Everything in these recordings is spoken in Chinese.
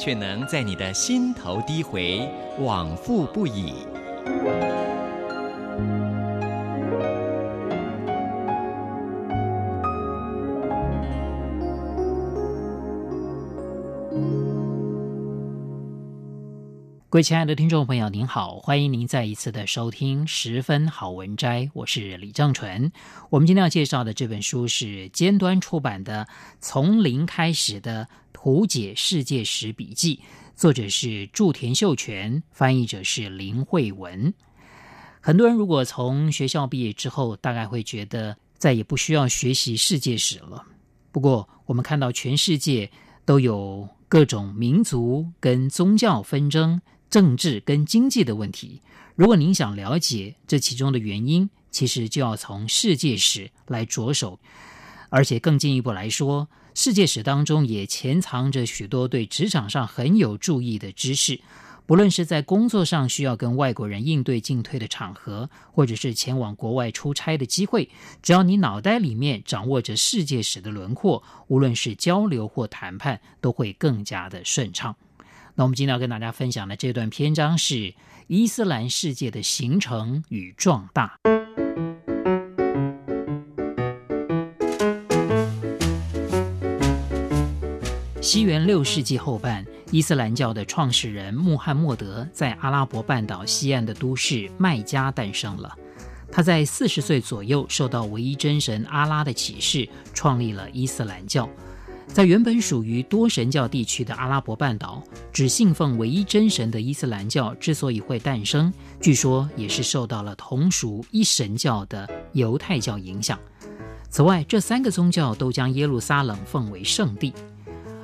却能在你的心头低回，往复不已。各位亲爱的听众朋友，您好，欢迎您再一次的收听《十分好文摘》，我是李正淳。我们今天要介绍的这本书是尖端出版的《从零开始的图解世界史笔记》，作者是祝田秀全，翻译者是林慧文。很多人如果从学校毕业之后，大概会觉得再也不需要学习世界史了。不过，我们看到全世界都有各种民族跟宗教纷争。政治跟经济的问题，如果您想了解这其中的原因，其实就要从世界史来着手，而且更进一步来说，世界史当中也潜藏着许多对职场上很有助益的知识。不论是在工作上需要跟外国人应对进退的场合，或者是前往国外出差的机会，只要你脑袋里面掌握着世界史的轮廓，无论是交流或谈判，都会更加的顺畅。那我们今天要跟大家分享的这段篇章是伊斯兰世界的形成与壮大。西元六世纪后半，伊斯兰教的创始人穆罕默德在阿拉伯半岛西岸的都市麦加诞生了。他在四十岁左右受到唯一真神阿拉的启示，创立了伊斯兰教。在原本属于多神教地区的阿拉伯半岛，只信奉唯一真神的伊斯兰教之所以会诞生，据说也是受到了同属一神教的犹太教影响。此外，这三个宗教都将耶路撒冷奉为圣地。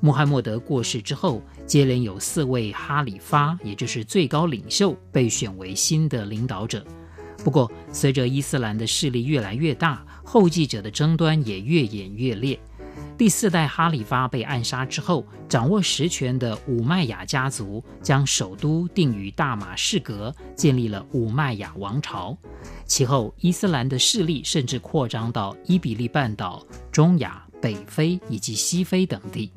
穆罕默德过世之后，接连有四位哈里发，也就是最高领袖，被选为新的领导者。不过，随着伊斯兰的势力越来越大，后继者的争端也越演越烈。第四代哈里发被暗杀之后，掌握实权的武麦雅家族将首都定于大马士革，建立了武麦雅王朝。其后，伊斯兰的势力甚至扩张到伊比利半岛、中亚、北非以及西非等地。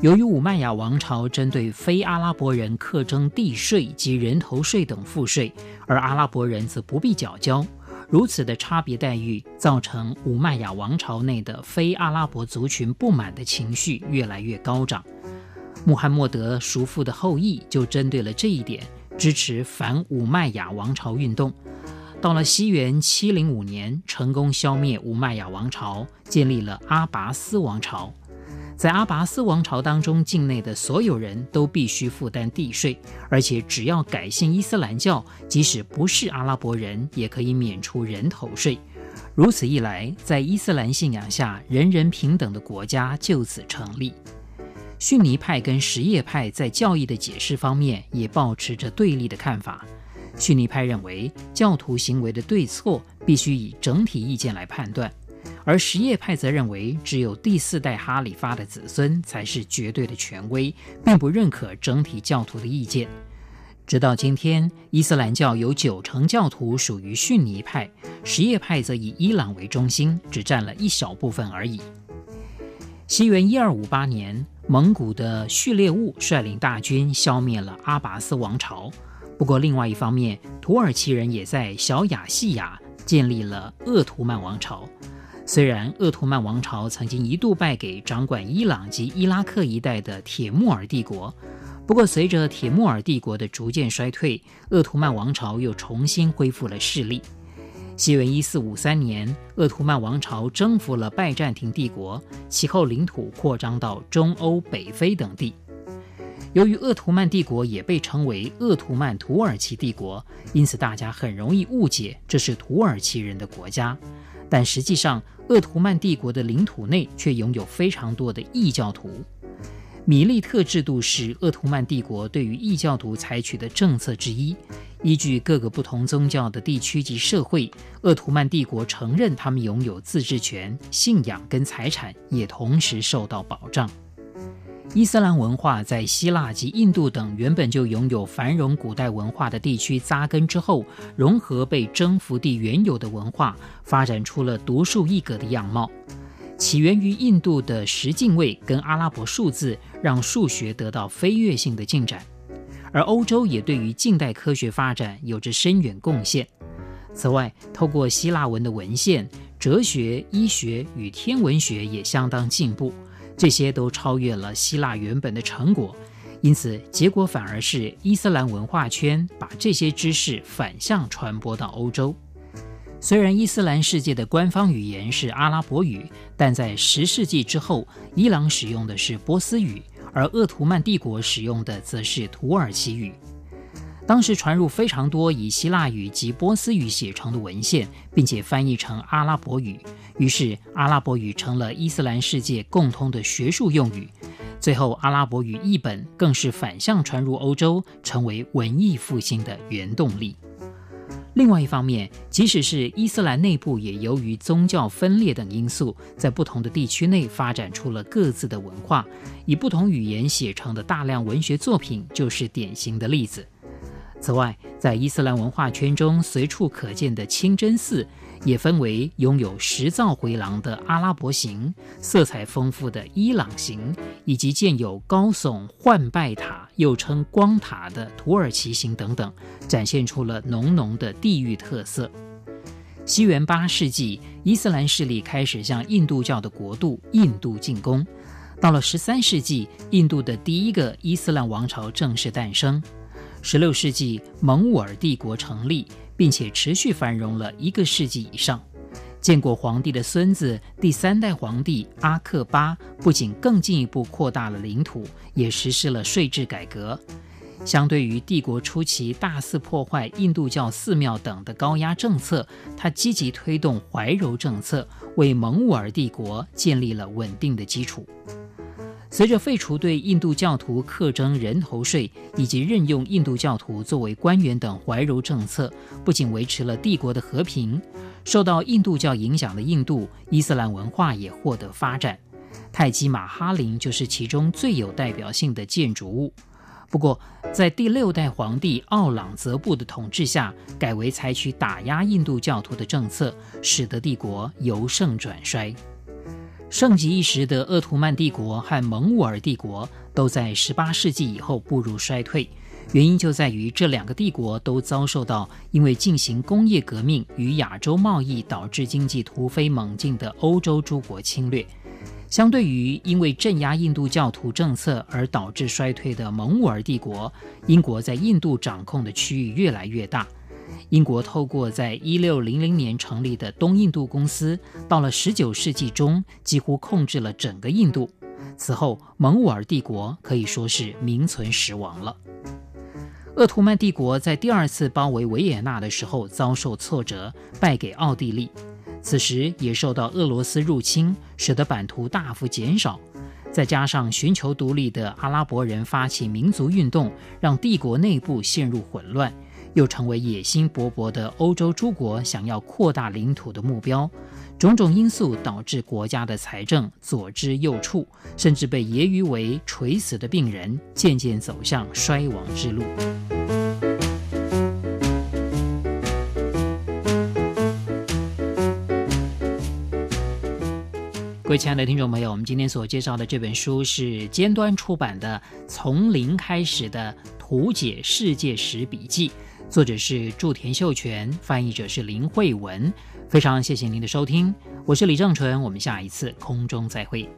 由于武麦雅王朝针对非阿拉伯人课征地税及人头税等赋税，而阿拉伯人则不必缴交。如此的差别待遇，造成武麦雅王朝内的非阿拉伯族群不满的情绪越来越高涨。穆罕默德叔父的后裔就针对了这一点，支持反武麦雅王朝运动。到了西元七零五年，成功消灭武麦雅王朝，建立了阿拔斯王朝。在阿拔斯王朝当中，境内的所有人都必须负担地税，而且只要改信伊斯兰教，即使不是阿拉伯人，也可以免除人头税。如此一来，在伊斯兰信仰下，人人平等的国家就此成立。逊尼派跟什叶派在教义的解释方面也保持着对立的看法。逊尼派认为，教徒行为的对错必须以整体意见来判断。而什叶派则认为，只有第四代哈里发的子孙才是绝对的权威，并不认可整体教徒的意见。直到今天，伊斯兰教有九成教徒属于逊尼派，什叶派则以伊朗为中心，只占了一小部分而已。西元一二五八年，蒙古的序列兀率领大军消灭了阿拔斯王朝。不过，另外一方面，土耳其人也在小亚细亚建立了鄂图曼王朝。虽然鄂图曼王朝曾经一度败给掌管伊朗及伊拉克一带的铁木尔帝国，不过随着铁木尔帝国的逐渐衰退，鄂图曼王朝又重新恢复了势力。西元一四五三年，鄂图曼王朝征服了拜占庭帝国，其后领土扩张到中欧、北非等地。由于鄂图曼帝国也被称为鄂图曼土耳其帝国，因此大家很容易误解这是土耳其人的国家。但实际上，鄂图曼帝国的领土内却拥有非常多的异教徒。米利特制度是鄂图曼帝国对于异教徒采取的政策之一。依据各个不同宗教的地区及社会，鄂图曼帝国承认他们拥有自治权、信仰跟财产，也同时受到保障。伊斯兰文化在希腊及印度等原本就拥有繁荣古代文化的地区扎根之后，融合被征服地原有的文化，发展出了独树一格的样貌。起源于印度的十进位跟阿拉伯数字，让数学得到飞跃性的进展。而欧洲也对于近代科学发展有着深远贡献。此外，透过希腊文的文献，哲学、医学与天文学也相当进步，这些都超越了希腊原本的成果。因此，结果反而是伊斯兰文化圈把这些知识反向传播到欧洲。虽然伊斯兰世界的官方语言是阿拉伯语，但在十世纪之后，伊朗使用的是波斯语。而鄂图曼帝国使用的则是土耳其语。当时传入非常多以希腊语及波斯语写成的文献，并且翻译成阿拉伯语，于是阿拉伯语成了伊斯兰世界共通的学术用语。最后，阿拉伯语译本更是反向传入欧洲，成为文艺复兴的原动力。另外一方面，即使是伊斯兰内部，也由于宗教分裂等因素，在不同的地区内发展出了各自的文化，以不同语言写成的大量文学作品就是典型的例子。此外，在伊斯兰文化圈中随处可见的清真寺，也分为拥有十造回廊的阿拉伯形、色彩丰富的伊朗形，以及建有高耸幻拜塔，又称光塔的土耳其形等等，展现出了浓浓的地域特色。西元八世纪，伊斯兰势力开始向印度教的国度印度进攻。到了十三世纪，印度的第一个伊斯兰王朝正式诞生。十六世纪，蒙兀尔帝国成立。并且持续繁荣了一个世纪以上。建国皇帝的孙子第三代皇帝阿克巴不仅更进一步扩大了领土，也实施了税制改革。相对于帝国初期大肆破坏印度教寺庙等的高压政策，他积极推动怀柔政策，为蒙兀尔帝国建立了稳定的基础。随着废除对印度教徒课征人头税以及任用印度教徒作为官员等怀柔政策，不仅维持了帝国的和平，受到印度教影响的印度伊斯兰文化也获得发展。泰姬玛哈林就是其中最有代表性的建筑物。不过，在第六代皇帝奥朗则布的统治下，改为采取打压印度教徒的政策，使得帝国由盛转衰。盛极一时的鄂图曼帝国和蒙古尔帝国都在18世纪以后步入衰退，原因就在于这两个帝国都遭受到因为进行工业革命与亚洲贸易导致经济突飞猛进的欧洲诸国侵略。相对于因为镇压印度教徒政策而导致衰退的蒙古尔帝国，英国在印度掌控的区域越来越大。英国透过在一六零零年成立的东印度公司，到了十九世纪中，几乎控制了整个印度。此后，蒙兀尔帝国可以说是名存实亡了。鄂图曼帝国在第二次包围维也纳的时候遭受挫折，败给奥地利。此时也受到俄罗斯入侵，使得版图大幅减少。再加上寻求独立的阿拉伯人发起民族运动，让帝国内部陷入混乱。又成为野心勃勃的欧洲诸国想要扩大领土的目标，种种因素导致国家的财政左支右绌，甚至被揶揄为“垂死的病人”，渐渐走向衰亡之路。各位亲爱的听众朋友，我们今天所介绍的这本书是尖端出版的《从零开始的图解世界史笔记》。作者是祝田秀全，翻译者是林慧文。非常谢谢您的收听，我是李正淳，我们下一次空中再会。